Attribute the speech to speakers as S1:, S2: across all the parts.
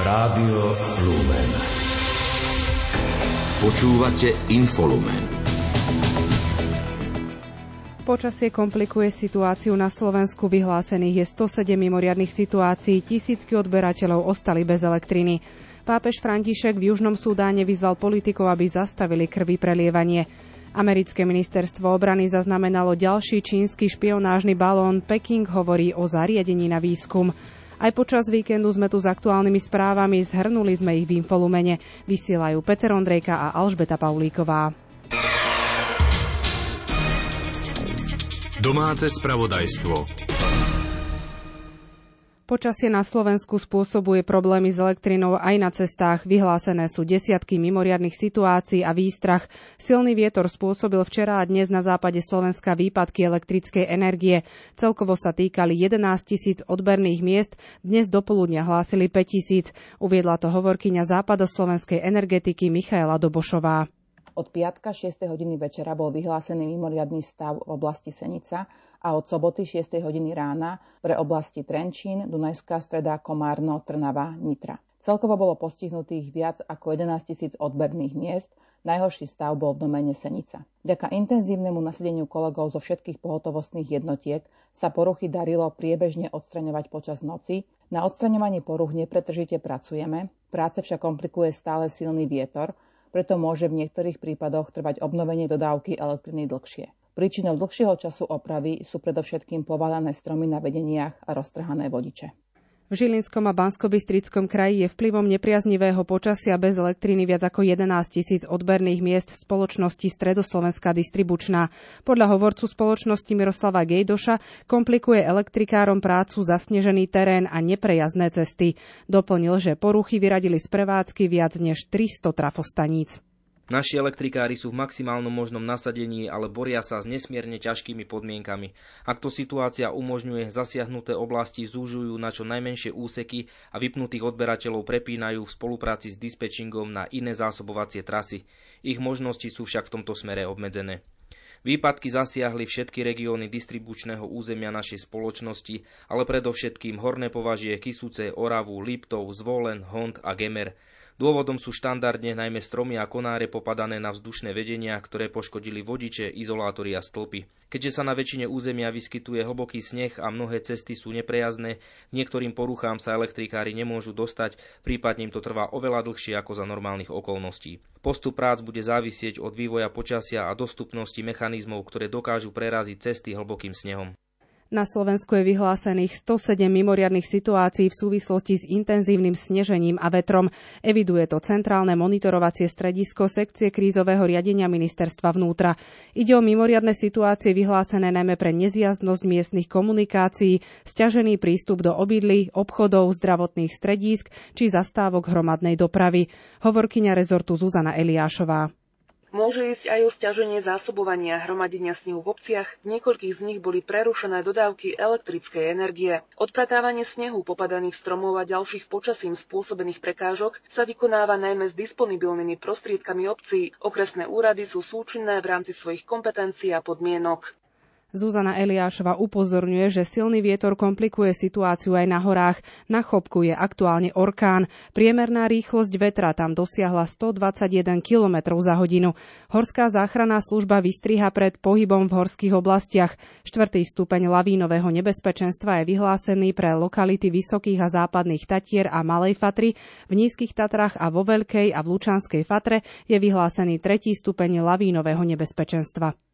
S1: Rádio Lumen. Počúvate Infolumen.
S2: Počasie komplikuje situáciu na Slovensku. Vyhlásených je 107 mimoriadnych situácií, tisícky odberateľov ostali bez elektriny. Pápež František v Južnom Súdáne vyzval politikov, aby zastavili krvi prelievanie. Americké ministerstvo obrany zaznamenalo ďalší čínsky špionážny balón. Peking hovorí o zariadení na výskum. Aj počas víkendu sme tu s aktuálnymi správami, zhrnuli sme ich v Infolumene. Vysielajú Peter Ondrejka a Alžbeta Paulíková.
S1: Domáce spravodajstvo.
S2: Počasie na Slovensku spôsobuje problémy s elektrinou aj na cestách. Vyhlásené sú desiatky mimoriadnych situácií a výstrach. Silný vietor spôsobil včera a dnes na západe Slovenska výpadky elektrickej energie. Celkovo sa týkali 11 tisíc odberných miest, dnes do poludnia hlásili 5 tisíc. Uviedla to hovorkyňa západoslovenskej energetiky Michaela Dobošová.
S3: Od piatka 6. hodiny večera bol vyhlásený mimoriadný stav v oblasti Senica a od soboty 6. hodiny rána pre oblasti Trenčín, Dunajská streda, Komárno, Trnava, Nitra. Celkovo bolo postihnutých viac ako 11 tisíc odberných miest, najhorší stav bol v domene Senica. Vďaka intenzívnemu nasadeniu kolegov zo všetkých pohotovostných jednotiek sa poruchy darilo priebežne odstraňovať počas noci. Na odstraňovanie poruch nepretržite pracujeme, práce však komplikuje stále silný vietor, preto môže v niektorých prípadoch trvať obnovenie dodávky elektriny dlhšie. Príčinou dlhšieho času opravy sú predovšetkým povalané stromy na vedeniach a roztrhané vodiče.
S2: V Žilinskom a Banskobystrickom kraji je vplyvom nepriaznivého počasia bez elektriny viac ako 11 tisíc odberných miest spoločnosti Stredoslovenská distribučná. Podľa hovorcu spoločnosti Miroslava Gejdoša komplikuje elektrikárom prácu zasnežený terén a neprejazdné cesty. Doplnil, že poruchy vyradili z prevádzky viac než 300 trafostaníc.
S4: Naši elektrikári sú v maximálnom možnom nasadení, ale boria sa s nesmierne ťažkými podmienkami. Ak to situácia umožňuje, zasiahnuté oblasti zúžujú na čo najmenšie úseky a vypnutých odberateľov prepínajú v spolupráci s dispečingom na iné zásobovacie trasy. Ich možnosti sú však v tomto smere obmedzené. Výpadky zasiahli všetky regióny distribučného územia našej spoločnosti, ale predovšetkým horné považie Kisúce, Oravu, Liptov, Zvolen, Hond a Gemer – Dôvodom sú štandardne najmä stromy a konáre popadané na vzdušné vedenia, ktoré poškodili vodiče, izolátory a stĺpy. Keďže sa na väčšine územia vyskytuje hlboký sneh a mnohé cesty sú neprejazné, niektorým poruchám sa elektrikári nemôžu dostať, prípadne im to trvá oveľa dlhšie ako za normálnych okolností. Postup prác bude závisieť od vývoja počasia a dostupnosti mechanizmov, ktoré dokážu preraziť cesty hlbokým snehom.
S2: Na Slovensku je vyhlásených 107 mimoriadnych situácií v súvislosti s intenzívnym snežením a vetrom. Eviduje to Centrálne monitorovacie stredisko sekcie krízového riadenia ministerstva vnútra. Ide o mimoriadne situácie vyhlásené najmä pre nezjazdnosť miestnych komunikácií, stiažený prístup do obydlí, obchodov, zdravotných stredísk či zastávok hromadnej dopravy. Hovorkyňa rezortu Zuzana Eliášová.
S5: Môže ísť aj o stiaženie zásobovania hromadenia snehu v obciach, v niekoľkých z nich boli prerušené dodávky elektrickej energie. Odpratávanie snehu, popadaných stromov a ďalších počasím spôsobených prekážok sa vykonáva najmä s disponibilnými prostriedkami obcí. Okresné úrady sú súčinné v rámci svojich kompetencií a podmienok.
S2: Zuzana Eliášova upozorňuje, že silný vietor komplikuje situáciu aj na horách. Na Chopku je aktuálne orkán. Priemerná rýchlosť vetra tam dosiahla 121 km za hodinu. Horská záchranná služba vystriha pred pohybom v horských oblastiach. Štvrtý stupeň lavínového nebezpečenstva je vyhlásený pre lokality Vysokých a Západných Tatier a Malej Fatry. V Nízkych Tatrách a vo Veľkej a v Lučanskej Fatre je vyhlásený tretí stupeň lavínového nebezpečenstva.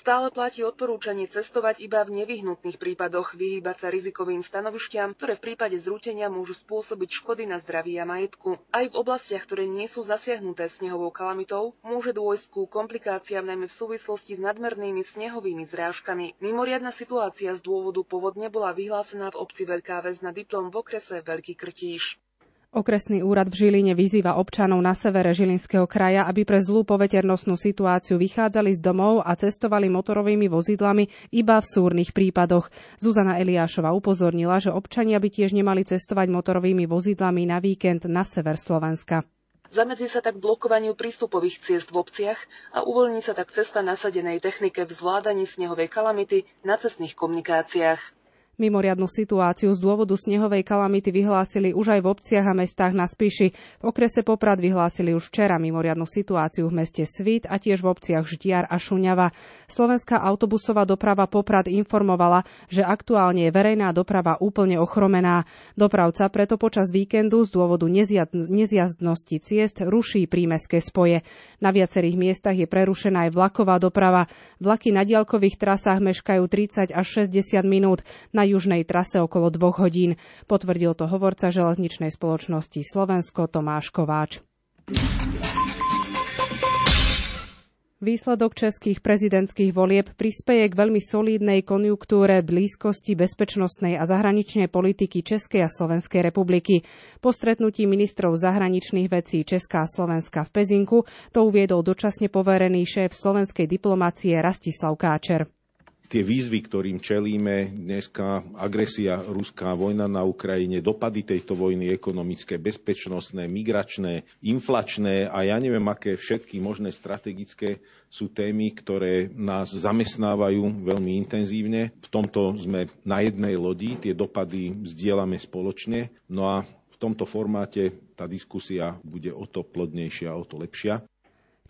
S5: Stále platí odporúčanie cestovať iba v nevyhnutných prípadoch, vyhýbať sa rizikovým stanovišťam, ktoré v prípade zrútenia môžu spôsobiť škody na zdraví a majetku. Aj v oblastiach, ktoré nie sú zasiahnuté snehovou kalamitou, môže dôjsť ku komplikáciám najmä v súvislosti s nadmernými snehovými zrážkami. Mimoriadna situácia z dôvodu povodne bola vyhlásená v obci Veľká väz na diplom v okrese Veľký Krtíš.
S2: Okresný úrad v Žiline vyzýva občanov na severe Žilinského kraja, aby pre zlú poveternostnú situáciu vychádzali z domov a cestovali motorovými vozidlami iba v súrnych prípadoch. Zuzana Eliášova upozornila, že občania by tiež nemali cestovať motorovými vozidlami na víkend na sever Slovenska.
S5: Zamedzí sa tak blokovaniu prístupových ciest v obciach a uvoľní sa tak cesta nasadenej technike v zvládaní snehovej kalamity na cestných komunikáciách.
S2: Mimoriadnu situáciu z dôvodu snehovej kalamity vyhlásili už aj v obciach a mestách na Spiši. V okrese Poprad vyhlásili už včera mimoriadnu situáciu v meste Svit a tiež v obciach Ždiar a Šuňava. Slovenská autobusová doprava Poprad informovala, že aktuálne je verejná doprava úplne ochromená. Dopravca preto počas víkendu z dôvodu nezjazdnosti ciest ruší prímeské spoje. Na viacerých miestach je prerušená aj vlaková doprava. Vlaky na diaľkových trasách meškajú 30 až 60 minút. Na južnej trase okolo dvoch hodín. Potvrdil to hovorca železničnej spoločnosti Slovensko Tomáš Kováč. Výsledok českých prezidentských volieb prispeje k veľmi solídnej konjunktúre blízkosti bezpečnostnej a zahraničnej politiky Českej a Slovenskej republiky. Po stretnutí ministrov zahraničných vecí Česká a Slovenska v Pezinku to uviedol dočasne poverený šéf slovenskej diplomácie Rastislav Káčer
S6: tie výzvy, ktorým čelíme, dneska agresia, ruská vojna na Ukrajine, dopady tejto vojny ekonomické, bezpečnostné, migračné, inflačné a ja neviem, aké všetky možné strategické sú témy, ktoré nás zamestnávajú veľmi intenzívne. V tomto sme na jednej lodi, tie dopady zdieľame spoločne. No a v tomto formáte tá diskusia bude o to plodnejšia, o to lepšia.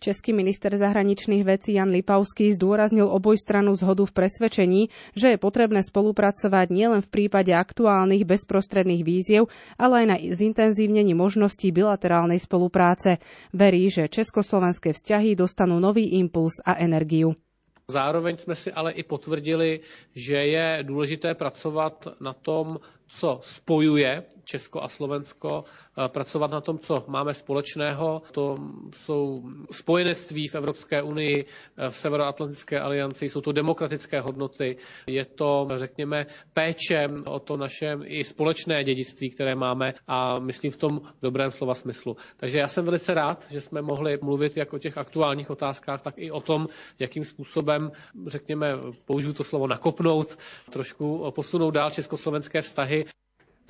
S2: Český minister zahraničných vecí Jan Lipavský zdôraznil obojstranú zhodu v presvedčení, že je potrebné spolupracovať nielen v prípade aktuálnych bezprostredných víziev, ale aj na zintenzívnení možností bilaterálnej spolupráce. Verí, že československé vzťahy dostanú nový impuls a energiu.
S7: Zároveň jsme si ale i potvrdili, že je důležité pracovat na tom, co spojuje Česko a Slovensko, eh, pracovat na tom, co máme společného. To jsou spojenectví v Evropské unii, eh, v Severoatlantické alianci, jsou to demokratické hodnoty, je to, řekněme, péče o to naše i společné dědictví, které máme a myslím v tom dobrém slova smyslu. Takže já jsem velice rád, že jsme mohli mluvit jak o těch aktuálních otázkách, tak i o tom, jakým způsobem, řekněme, použiju to slovo nakopnout, trošku posunout dál československé vztahy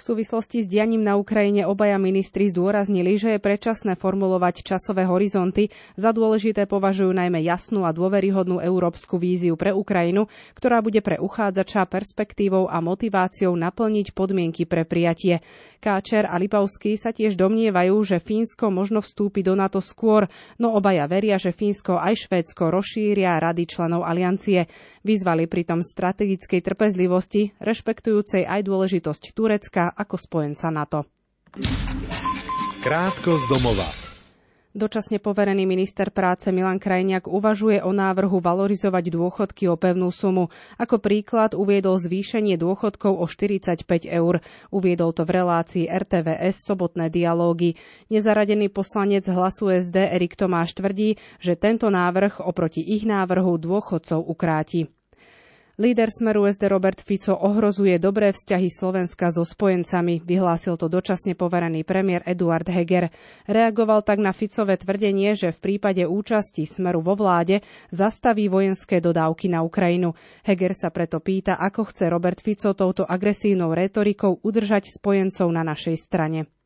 S2: v súvislosti s dianím na Ukrajine obaja ministri zdôraznili, že je predčasné formulovať časové horizonty. Za dôležité považujú najmä jasnú a dôveryhodnú európsku víziu pre Ukrajinu, ktorá bude pre uchádzača perspektívou a motiváciou naplniť podmienky pre prijatie. Káčer a Lipavský sa tiež domnievajú, že Fínsko možno vstúpi do NATO skôr, no obaja veria, že Fínsko aj Švédsko rozšíria rady členov aliancie. Vyzvali pritom strategickej trpezlivosti, rešpektujúcej aj dôležitosť Turecka ako spojenca NATO.
S1: Krátko z domova.
S2: Dočasne poverený minister práce Milan Krajniak uvažuje o návrhu valorizovať dôchodky o pevnú sumu. Ako príklad uviedol zvýšenie dôchodkov o 45 eur. Uviedol to v relácii RTVS sobotné dialógy. Nezaradený poslanec hlasu SD Erik Tomáš tvrdí, že tento návrh oproti ich návrhu dôchodcov ukráti. Líder Smeru SD Robert Fico ohrozuje dobré vzťahy Slovenska so spojencami, vyhlásil to dočasne poverený premiér Eduard Heger. Reagoval tak na Ficové tvrdenie, že v prípade účasti Smeru vo vláde zastaví vojenské dodávky na Ukrajinu. Heger sa preto pýta, ako chce Robert Fico touto agresívnou retorikou udržať spojencov na našej strane.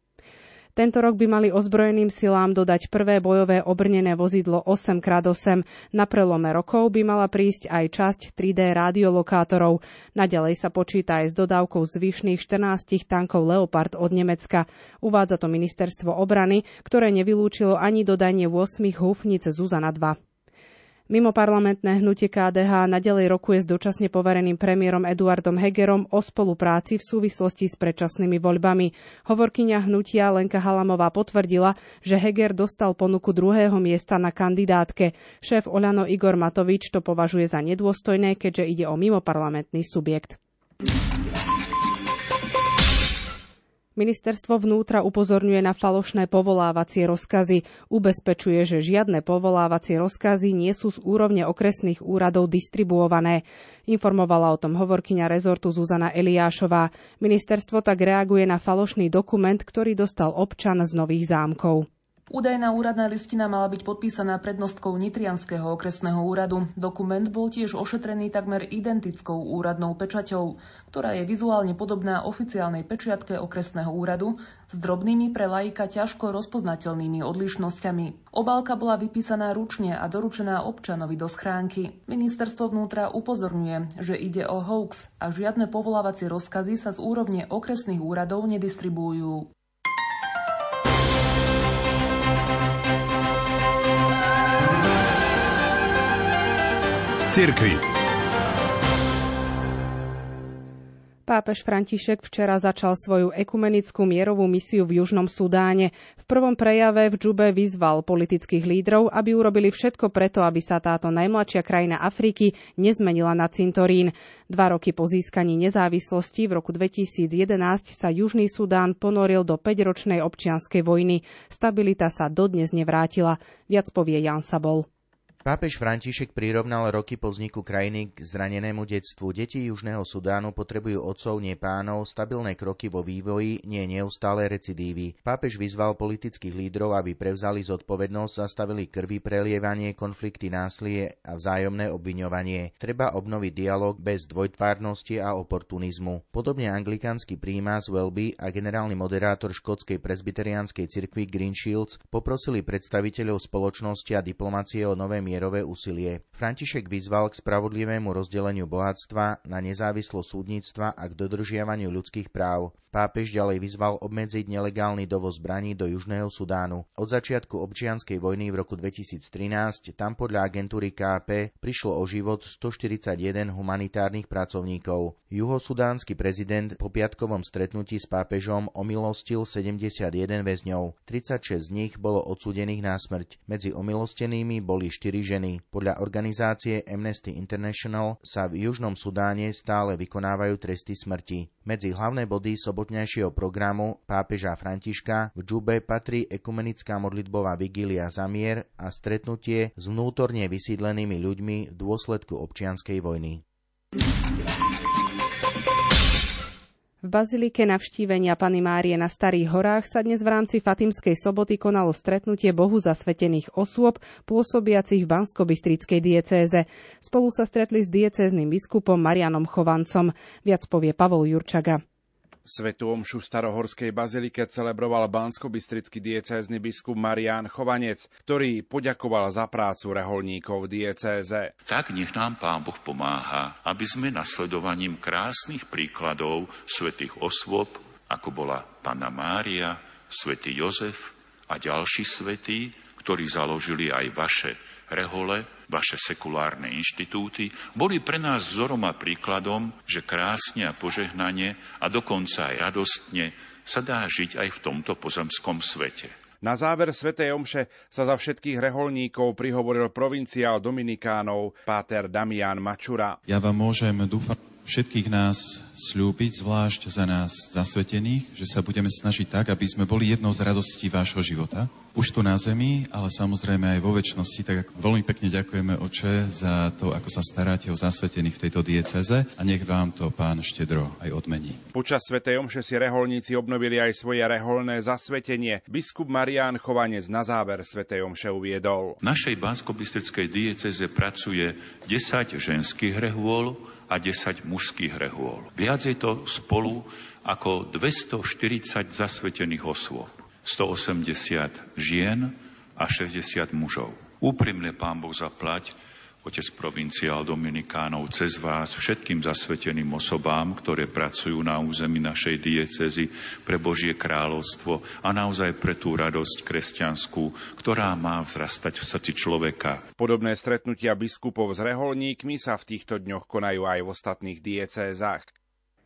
S2: Tento rok by mali ozbrojeným silám dodať prvé bojové obrnené vozidlo 8x8. Na prelome rokov by mala prísť aj časť 3D radiolokátorov. Naďalej sa počíta aj s dodávkou zvyšných 14 tankov Leopard od Nemecka. Uvádza to ministerstvo obrany, ktoré nevylúčilo ani dodanie 8 húfnic Zuzana 2. Mimo parlamentné hnutie KDH nadalej rokuje s dočasne povereným premiérom Eduardom Hegerom o spolupráci v súvislosti s predčasnými voľbami. Hovorkyňa hnutia Lenka Halamová potvrdila, že Heger dostal ponuku druhého miesta na kandidátke. Šéf Oľano Igor Matovič to považuje za nedôstojné, keďže ide o mimoparlamentný subjekt. Ministerstvo vnútra upozorňuje na falošné povolávacie rozkazy. Ubezpečuje, že žiadne povolávacie rozkazy nie sú z úrovne okresných úradov distribuované. Informovala o tom hovorkyňa rezortu Zuzana Eliášová. Ministerstvo tak reaguje na falošný dokument, ktorý dostal občan z Nových zámkov.
S5: Údajná úradná listina mala byť podpísaná prednostkou Nitrianského okresného úradu. Dokument bol tiež ošetrený takmer identickou úradnou pečaťou, ktorá je vizuálne podobná oficiálnej pečiatke okresného úradu s drobnými pre laika ťažko rozpoznateľnými odlišnosťami. Obálka bola vypísaná ručne a doručená občanovi do schránky. Ministerstvo vnútra upozorňuje, že ide o hoax a žiadne povolávacie rozkazy sa z úrovne okresných úradov nedistribujú.
S1: Cirkvi.
S2: Pápež František včera začal svoju ekumenickú mierovú misiu v Južnom Sudáne. V prvom prejave v Džube vyzval politických lídrov, aby urobili všetko preto, aby sa táto najmladšia krajina Afriky nezmenila na cintorín. Dva roky po získaní nezávislosti v roku 2011 sa Južný Sudán ponoril do 5-ročnej občianskej vojny. Stabilita sa dodnes nevrátila. Viac povie Jan Sabol.
S8: Pápež František prirovnal roky po vzniku krajiny k zranenému detstvu. Deti Južného Sudánu potrebujú otcov, nie pánov, stabilné kroky vo vývoji, nie neustále recidívy. Pápež vyzval politických lídrov, aby prevzali zodpovednosť, zastavili krvi prelievanie, konflikty násilie a vzájomné obviňovanie. Treba obnoviť dialog bez dvojtvárnosti a oportunizmu. Podobne anglikánsky prímas Welby a generálny moderátor škótskej presbyteriánskej cirkvi Green Shields poprosili predstaviteľov spoločnosti a diplomácie o nové mierové úsilie. František vyzval k spravodlivému rozdeleniu bohatstva na nezávislosť súdnictva a k dodržiavaniu ľudských práv. Pápež ďalej vyzval obmedziť nelegálny dovoz zbraní do Južného Sudánu. Od začiatku občianskej vojny v roku 2013 tam podľa agentúry KP prišlo o život 141 humanitárnych pracovníkov. Juhosudánsky prezident po piatkovom stretnutí s pápežom omilostil 71 väzňov. 36 z nich bolo odsúdených na smrť. Medzi omilostenými boli 4 ženy. Podľa organizácie Amnesty International sa v Južnom Sudáne stále vykonávajú tresty smrti. Medzi hlavné body sobot sobotnejšieho programu pápeža Františka v Džube patrí ekumenická modlitbová vigília za mier a stretnutie s vnútorne vysídlenými ľuďmi v dôsledku občianskej vojny.
S2: V bazilike navštívenia Pany Márie na Starých horách sa dnes v rámci Fatimskej soboty konalo stretnutie Bohu zasvetených osôb pôsobiacich v Bansko-Bystrickej diecéze. Spolu sa stretli s diecézným biskupom Marianom Chovancom. Viac povie Pavol Jurčaga.
S9: Svetú omšu v Starohorskej bazilike celebroval bansko-bystrický diecézny biskup Marián Chovanec, ktorý poďakoval za prácu reholníkov diecéze.
S10: Tak nech nám Pán Boh pomáha, aby sme nasledovaním krásnych príkladov svetých osôb, ako bola Panna Mária, svätý Jozef a ďalší svetí, ktorí založili aj vaše rehole, vaše sekulárne inštitúty, boli pre nás vzorom a príkladom, že krásne a požehnanie a dokonca aj radostne sa dá žiť aj v tomto pozemskom svete.
S9: Na záver svätej Omše sa za všetkých reholníkov prihovoril provinciál Dominikánov Páter Damian Mačura.
S11: Ja vám môžem, dúfam, všetkých nás slúbiť, zvlášť za nás zasvetených, že sa budeme snažiť tak, aby sme boli jednou z radostí vášho života. Už tu na zemi, ale samozrejme aj vo väčšnosti. Tak veľmi pekne ďakujeme, oče, za to, ako sa staráte o zasvetených v tejto dieceze a nech vám to pán štedro aj odmení.
S9: Počas Svetej Omše si reholníci obnovili aj svoje reholné zasvetenie. Biskup Marián Chovanec na záver Svetej Omše uviedol.
S10: V našej bansko dieceze pracuje 10 ženských rehôl, a 10 mužských rehôl. Viac je to spolu ako 240 zasvetených osôb, 180 žien a 60 mužov. Úprimne Pán Boh zaplať otec provinciál Dominikánov, cez vás všetkým zasveteným osobám, ktoré pracujú na území našej diecezy pre Božie kráľovstvo a naozaj pre tú radosť kresťanskú, ktorá má vzrastať v srdci človeka.
S9: Podobné stretnutia biskupov s reholníkmi sa v týchto dňoch konajú aj v ostatných diecézach.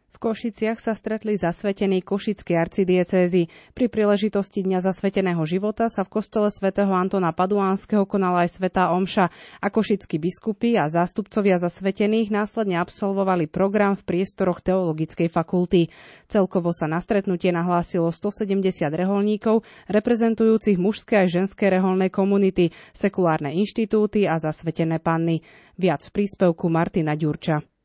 S2: V Košiciach sa stretli zasvetení Košickej arcidiecézy. Pri príležitosti Dňa zasveteného života sa v kostole svätého Antona Paduánskeho konala aj svätá Omša a košickí biskupy a zástupcovia zasvetených následne absolvovali program v priestoroch Teologickej fakulty. Celkovo sa na stretnutie nahlásilo 170 reholníkov, reprezentujúcich mužské aj ženské reholné komunity, sekulárne inštitúty a zasvetené panny. Viac v príspevku Martina Ďurča.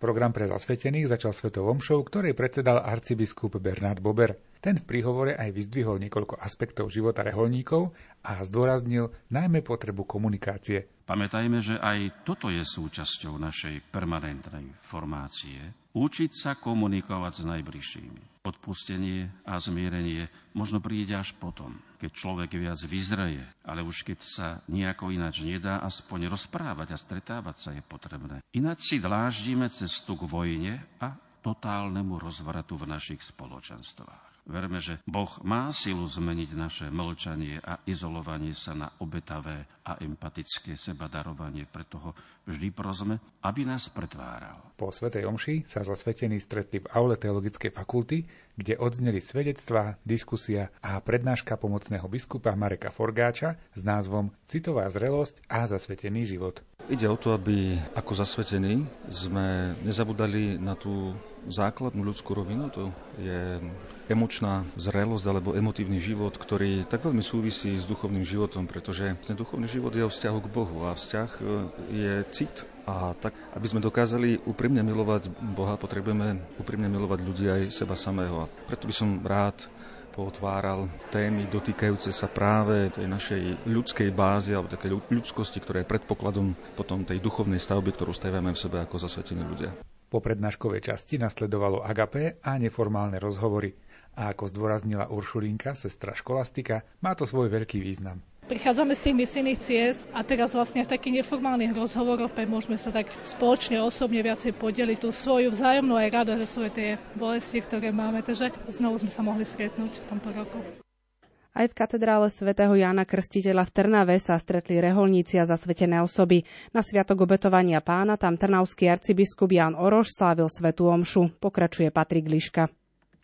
S12: Program pre zasvetených začal svetou omšou, ktorej predsedal arcibiskup Bernard Bober. Ten v príhovore aj vyzdvihol niekoľko aspektov života reholníkov a zdôraznil najmä potrebu komunikácie.
S13: Pamätajme, že aj toto je súčasťou našej permanentnej formácie. Učiť sa komunikovať s najbližšími. Odpustenie a zmierenie možno príde až potom, keď človek viac vyzreje, ale už keď sa nejako ináč nedá, aspoň rozprávať a stretávať sa je potrebné. Ináč si dláždime cestu k vojne a totálnemu rozvratu v našich spoločenstvách. Verme, že Boh má silu zmeniť naše mlčanie a izolovanie sa na obetavé a empatické sebadarovanie. Preto ho vždy prosme, aby nás pretváral.
S12: Po Svetej Omši sa zasvetení stretli v aule Teologickej fakulty, kde odzneli svedectvá, diskusia a prednáška pomocného biskupa Mareka Forgáča s názvom Citová zrelosť a zasvetený život.
S14: Ide o to, aby ako zasvetení sme nezabudali na tú základnú ľudskú rovinu, to je emočná zrelosť alebo emotívny život, ktorý tak veľmi súvisí s duchovným životom, pretože ten duchovný život je o vzťahu k Bohu a vzťah e, je cit. A tak, aby sme dokázali úprimne milovať Boha, potrebujeme úprimne milovať ľudí aj seba samého. A preto by som rád potváral témy dotýkajúce sa práve tej našej ľudskej bázy alebo také ľudskosti, ktorá je predpokladom potom tej duchovnej stavby, ktorú stavíme v sebe ako zasvetení ľudia.
S12: Po prednáškovej časti nasledovalo agapé a neformálne rozhovory. A ako zdôraznila Uršulinka, sestra školastika, má to svoj veľký význam.
S15: Prichádzame z tých misijných ciest a teraz vlastne v takých neformálnych rozhovoroch môžeme sa tak spoločne, osobne viacej podeliť tú svoju vzájomnú aj radosť svoje tie bolesti, ktoré máme. Takže znovu sme sa mohli stretnúť v tomto roku.
S2: Aj v katedrále svätého Jána Krstiteľa v Trnave sa stretli reholníci a zasvetené osoby. Na sviatok obetovania pána tam trnavský arcibiskup Ján Oroš slávil svetú omšu. Pokračuje Patrik Liška.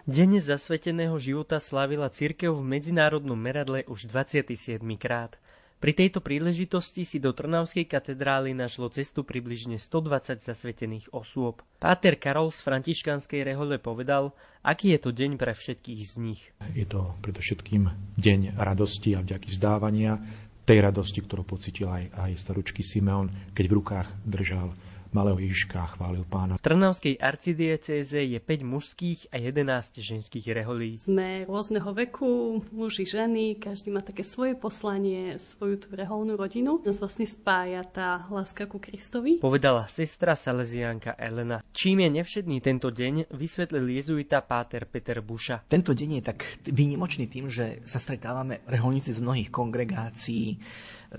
S16: Deň zasveteného života slávila cirkev v medzinárodnom meradle už 27. krát. Pri tejto príležitosti si do Trnavskej katedrály našlo cestu približne 120 zasvetených osôb. Páter Karol z františkanskej rehole povedal, aký je to deň pre všetkých z nich.
S17: Je to predovšetkým deň radosti a vďaky vzdávania, tej radosti, ktorú pocitil aj, aj staručky Simeon, keď v rukách držal malého Ježiška chválil pána.
S16: V Trnavskej arcidiecéze je 5 mužských a 11 ženských reholí.
S18: Sme rôzneho veku, muži, ženy, každý má také svoje poslanie, svoju tú reholnú rodinu. Nás vlastne spája tá láska ku Kristovi.
S16: Povedala sestra Salesianka Elena. Čím je nevšedný tento deň, vysvetlil jezuita Páter Peter Buša.
S19: Tento deň je tak výnimočný tým, že sa stretávame reholníci z mnohých kongregácií,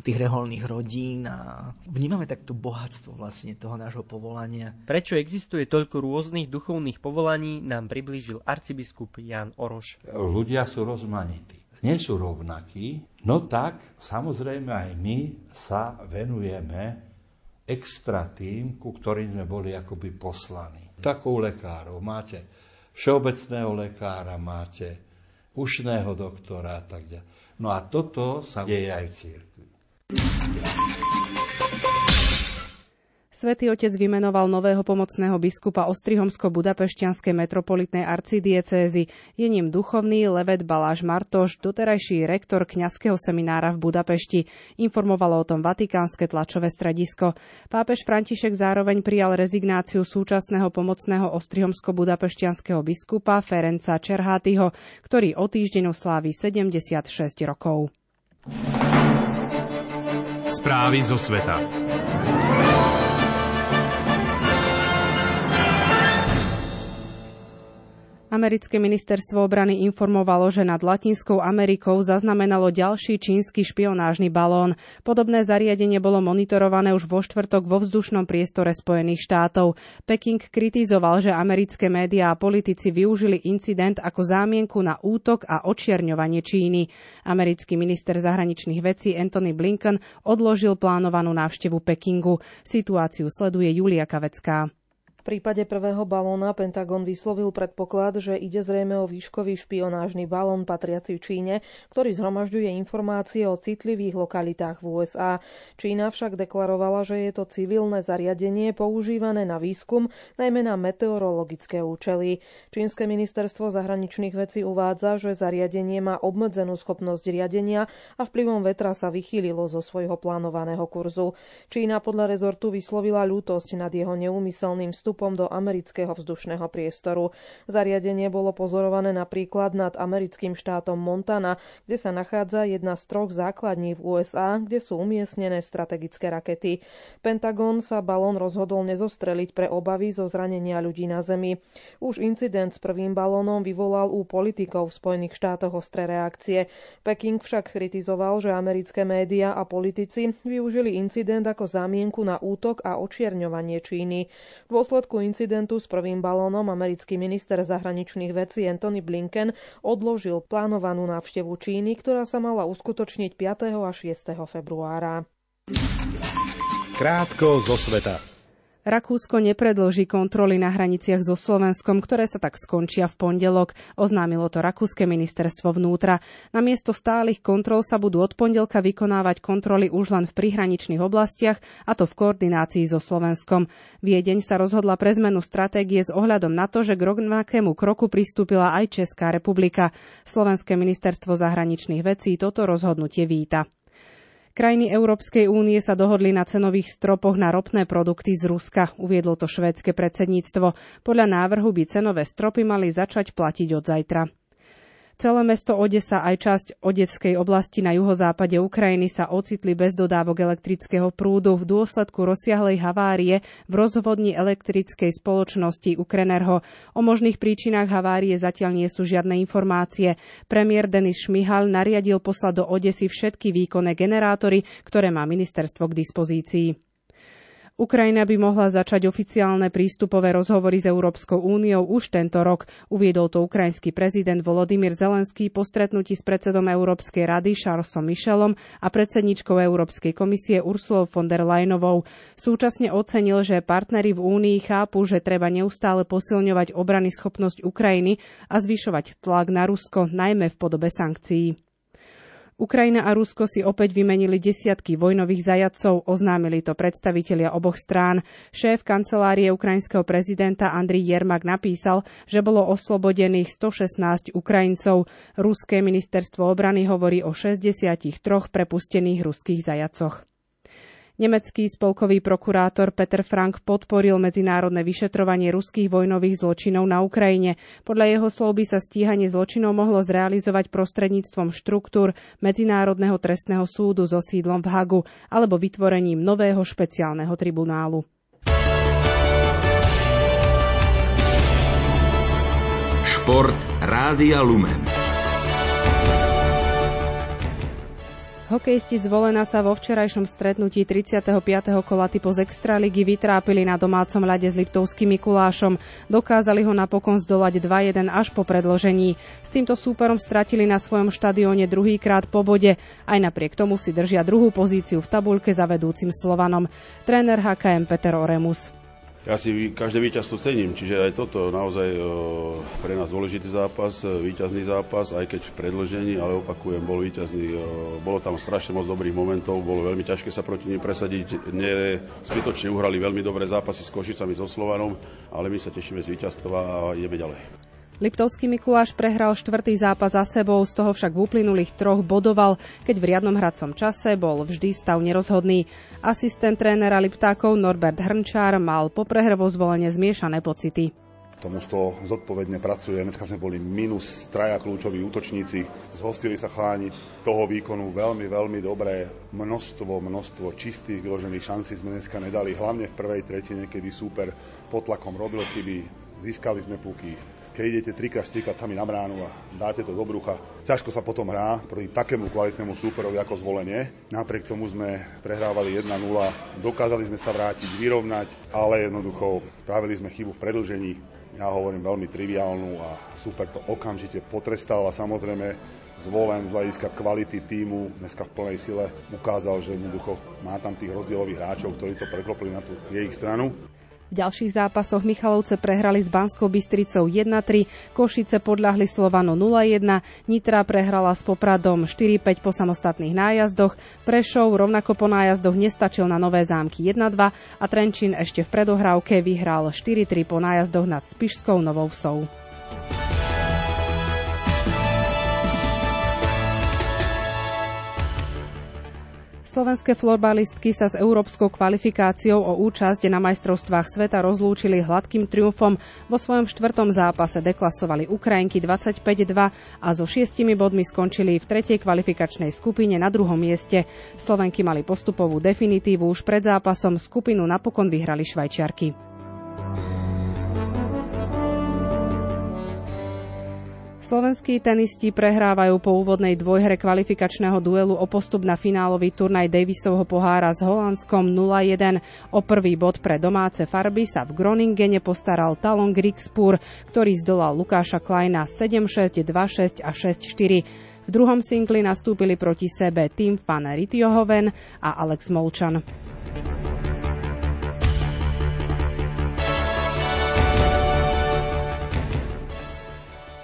S19: tých reholných rodín a vnímame takto bohatstvo vlastne toho nášho povolania.
S16: Prečo existuje toľko rôznych duchovných povolaní, nám priblížil arcibiskup Jan Oroš.
S20: Ľudia sú rozmanití, nie sú rovnakí, no tak samozrejme aj my sa venujeme extra tým, ku ktorým sme boli akoby poslaní. Takou lekárov máte všeobecného lekára, máte ušného doktora a tak ďalej. No a toto sa deje aj v církvi.
S2: Svetý otec vymenoval nového pomocného biskupa Ostrihomsko-Budapešťanskej metropolitnej arcidiecézy. Je ním duchovný Levet Baláš Martoš, doterajší rektor kňazského seminára v Budapešti. Informovalo o tom vatikánske tlačové stredisko. Pápež František zároveň prijal rezignáciu súčasného pomocného Ostrihomsko-Budapešťanského biskupa Ferenca Čerhátyho, ktorý o týždeň oslávi 76 rokov.
S1: Správy zo sveta.
S2: Americké ministerstvo obrany informovalo, že nad Latinskou Amerikou zaznamenalo ďalší čínsky špionážny balón. Podobné zariadenie bolo monitorované už vo štvrtok vo vzdušnom priestore Spojených štátov. Peking kritizoval, že americké médiá a politici využili incident ako zámienku na útok a očierňovanie Číny. Americký minister zahraničných vecí Anthony Blinken odložil plánovanú návštevu Pekingu. Situáciu sleduje Julia Kavecká
S21: prípade prvého balóna Pentagon vyslovil predpoklad, že ide zrejme o výškový špionážny balón patriaci Číne, ktorý zhromažďuje informácie o citlivých lokalitách v USA. Čína však deklarovala, že je to civilné zariadenie používané na výskum, najmä na meteorologické účely. Čínske ministerstvo zahraničných vecí uvádza, že zariadenie má obmedzenú schopnosť riadenia a vplyvom vetra sa vychýlilo zo svojho plánovaného kurzu. Čína podľa rezortu vyslovila ľútosť nad jeho neúmyselným vstupom vstupom do amerického vzdušného priestoru. Zariadenie bolo pozorované napríklad nad americkým štátom Montana, kde sa nachádza jedna z troch základní v USA, kde sú umiestnené strategické rakety. Pentagon sa balón rozhodol nezostreliť pre obavy zo zranenia ľudí na Zemi. Už incident s prvým balónom vyvolal u politikov v Spojených štátoch ostré reakcie. Peking však kritizoval, že americké médiá a politici využili incident ako zámienku na útok a očierňovanie Číny. V dôsledku incidentu s prvým balónom americký minister zahraničných vecí Anthony Blinken odložil plánovanú návštevu Číny, ktorá sa mala uskutočniť 5. a 6. februára.
S1: Krátko zo sveta.
S2: Rakúsko nepredloží kontroly na hraniciach so Slovenskom, ktoré sa tak skončia v pondelok, oznámilo to Rakúske ministerstvo vnútra. Namiesto stálych kontrol sa budú od pondelka vykonávať kontroly už len v prihraničných oblastiach, a to v koordinácii so Slovenskom. Viedeň sa rozhodla pre zmenu stratégie s ohľadom na to, že k rovnakému kroku pristúpila aj Česká republika. Slovenské ministerstvo zahraničných vecí toto rozhodnutie víta. Krajiny Európskej únie sa dohodli na cenových stropoch na ropné produkty z Ruska, uviedlo to švédske predsedníctvo. Podľa návrhu by cenové stropy mali začať platiť od zajtra. Celé mesto Odesa aj časť Odeckej oblasti na juhozápade Ukrajiny sa ocitli bez dodávok elektrického prúdu v dôsledku rozsiahlej havárie v rozvodni elektrickej spoločnosti Ukrenerho. O možných príčinách havárie zatiaľ nie sú žiadne informácie. Premiér Denis Šmihal nariadil poslať do Odesy všetky výkonné generátory, ktoré má ministerstvo k dispozícii. Ukrajina by mohla začať oficiálne prístupové rozhovory s Európskou úniou už tento rok, uviedol to ukrajinský prezident Volodymyr Zelenský po stretnutí s predsedom Európskej rady Charlesom Michelom a predsedničkou Európskej komisie Ursulou von der Leyenovou. Súčasne ocenil, že partnery v únii chápu, že treba neustále posilňovať obrany schopnosť Ukrajiny a zvyšovať tlak na Rusko, najmä v podobe sankcií. Ukrajina a Rusko si opäť vymenili desiatky vojnových zajadcov, oznámili to predstavitelia oboch strán. Šéf kancelárie ukrajinského prezidenta Andriy Jermak napísal, že bolo oslobodených 116 Ukrajincov. Ruské ministerstvo obrany hovorí o 63 prepustených ruských zajacoch. Nemecký spolkový prokurátor Peter Frank podporil medzinárodné vyšetrovanie ruských vojnových zločinov na Ukrajine. Podľa jeho slov by sa stíhanie zločinov mohlo zrealizovať prostredníctvom štruktúr Medzinárodného trestného súdu so sídlom v Hagu alebo vytvorením nového špeciálneho tribunálu.
S1: Šport Rádia Lumen.
S2: Hokejisti zvolená sa vo včerajšom stretnutí 35. kola typu z Extraligy vytrápili na domácom ľade s Liptovským Mikulášom. Dokázali ho napokon zdolať 2-1 až po predložení. S týmto súperom stratili na svojom štadióne druhýkrát po bode. Aj napriek tomu si držia druhú pozíciu v tabuľke za vedúcim Slovanom. Tréner HKM Peter Oremus
S22: ja si každé víťazstvo cením, čiže aj toto naozaj pre nás dôležitý zápas, víťazný zápas, aj keď v predložení, ale opakujem, bol víťazný. Bolo tam strašne moc dobrých momentov, bolo veľmi ťažké sa proti nim presadiť. Nie, zbytočne uhrali veľmi dobré zápasy s Košicami, so Slovanom, ale my sa tešíme z víťazstva a ideme ďalej.
S2: Liptovský Mikuláš prehral štvrtý zápas za sebou, z toho však v uplynulých troch bodoval, keď v riadnom hracom čase bol vždy stav nerozhodný. Asistent trénera Liptákov Norbert Hrnčár mal po prehre vo zvolenie zmiešané pocity.
S23: To zodpovedne pracuje. Dneska sme boli minus traja kľúčoví útočníci. Zhostili sa chláni toho výkonu veľmi, veľmi dobré. Množstvo, množstvo čistých vyložených šancí sme dneska nedali. Hlavne v prvej tretine, kedy súper pod tlakom robil chyby. Získali sme puky, keď idete 3 4 sami na bránu a dáte to do brucha, ťažko sa potom hrá proti takému kvalitnému súperovi ako zvolenie. Napriek tomu sme prehrávali 1-0, dokázali sme sa vrátiť, vyrovnať, ale jednoducho spravili sme chybu v predlžení. Ja hovorím veľmi triviálnu a super to okamžite potrestal a samozrejme zvolen z hľadiska kvality týmu dneska v plnej sile ukázal, že jednoducho má tam tých rozdielových hráčov, ktorí to preklopili na tú jej stranu.
S2: V ďalších zápasoch Michalovce prehrali s Banskou Bystricou 1-3, Košice podľahli Slovanu 0-1, Nitra prehrala s Popradom 4-5 po samostatných nájazdoch, Prešov rovnako po nájazdoch nestačil na Nové zámky 1-2 a Trenčín ešte v predohrávke vyhral 4-3 po nájazdoch nad Spišskou Novou Vsou. Slovenské florbalistky sa s európskou kvalifikáciou o účasť na majstrovstvách sveta rozlúčili hladkým triumfom. Vo svojom štvrtom zápase deklasovali Ukrajinky 25-2 a so šiestimi bodmi skončili v tretej kvalifikačnej skupine na druhom mieste. Slovenky mali postupovú definitívu už pred zápasom, skupinu napokon vyhrali Švajčiarky. Slovenskí tenisti prehrávajú po úvodnej dvojhre kvalifikačného duelu o postup na finálový turnaj Davisovho pohára s Holandskom 0-1. O prvý bod pre domáce farby sa v Groningene postaral Talon Grigspur, ktorý zdolal Lukáša Kleina 7-6, 2-6 a 6-4. V druhom singli nastúpili proti sebe Tim Van Ritjohoven a Alex Molčan.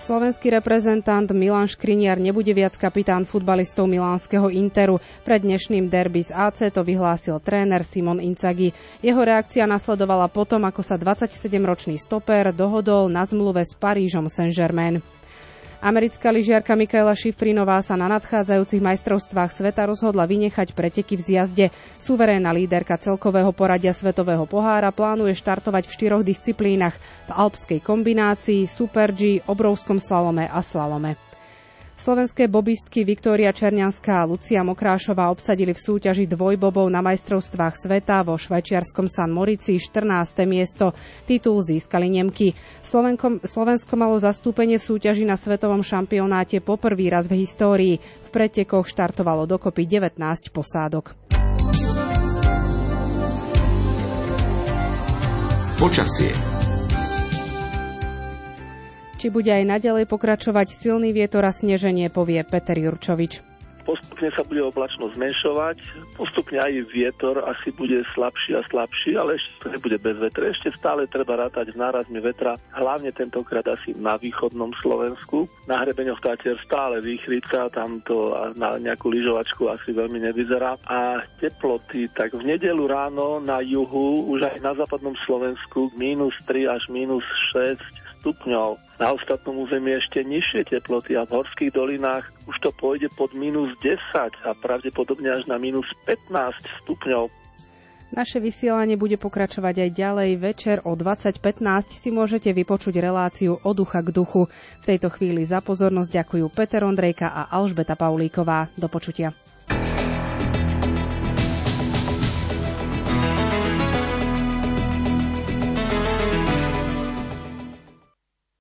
S2: Slovenský reprezentant Milan Škriniar nebude viac kapitán futbalistov milánskeho Interu. Pred dnešným derby z AC to vyhlásil tréner Simon Inzaghi. Jeho reakcia nasledovala potom, ako sa 27-ročný stoper dohodol na zmluve s Parížom Saint-Germain. Americká lyžiarka Mikaela Šifrinová sa na nadchádzajúcich majstrovstvách sveta rozhodla vynechať preteky v zjazde. Suverénna líderka celkového poradia Svetového pohára plánuje štartovať v štyroch disciplínach v alpskej kombinácii, Super G, obrovskom slalome a slalome. Slovenské bobistky Viktória Černianská a Lucia Mokrášová obsadili v súťaži dvojbobov na majstrovstvách sveta vo švajčiarskom San Morici 14. miesto. Titul získali Nemky. Slovenko, Slovensko malo zastúpenie v súťaži na svetovom šampionáte poprvý raz v histórii. V pretekoch štartovalo dokopy 19 posádok.
S1: Počasie
S2: či bude aj naďalej pokračovať silný vietor a sneženie, povie Peter Jurčovič.
S24: Postupne sa bude oblačnosť zmenšovať, postupne aj vietor asi bude slabší a slabší, ale ešte to nebude bez vetra. Ešte stále treba rátať s nárazmi vetra, hlavne tentokrát asi na východnom Slovensku. Na hrebeňoch Tatier stále výchritka, tam to na nejakú lyžovačku asi veľmi nevyzerá. A teploty, tak v nedelu ráno na juhu, už aj na západnom Slovensku, minus 3 až minus 6 stupňov. Na ostatnom území ešte nižšie teploty a v horských dolinách už to pôjde pod minus 10 a pravdepodobne až na minus 15 stupňov.
S2: Naše vysielanie bude pokračovať aj ďalej. Večer o 20.15 si môžete vypočuť reláciu od ducha k duchu. V tejto chvíli za pozornosť ďakujú Peter Ondrejka a Alžbeta Paulíková. Do počutia.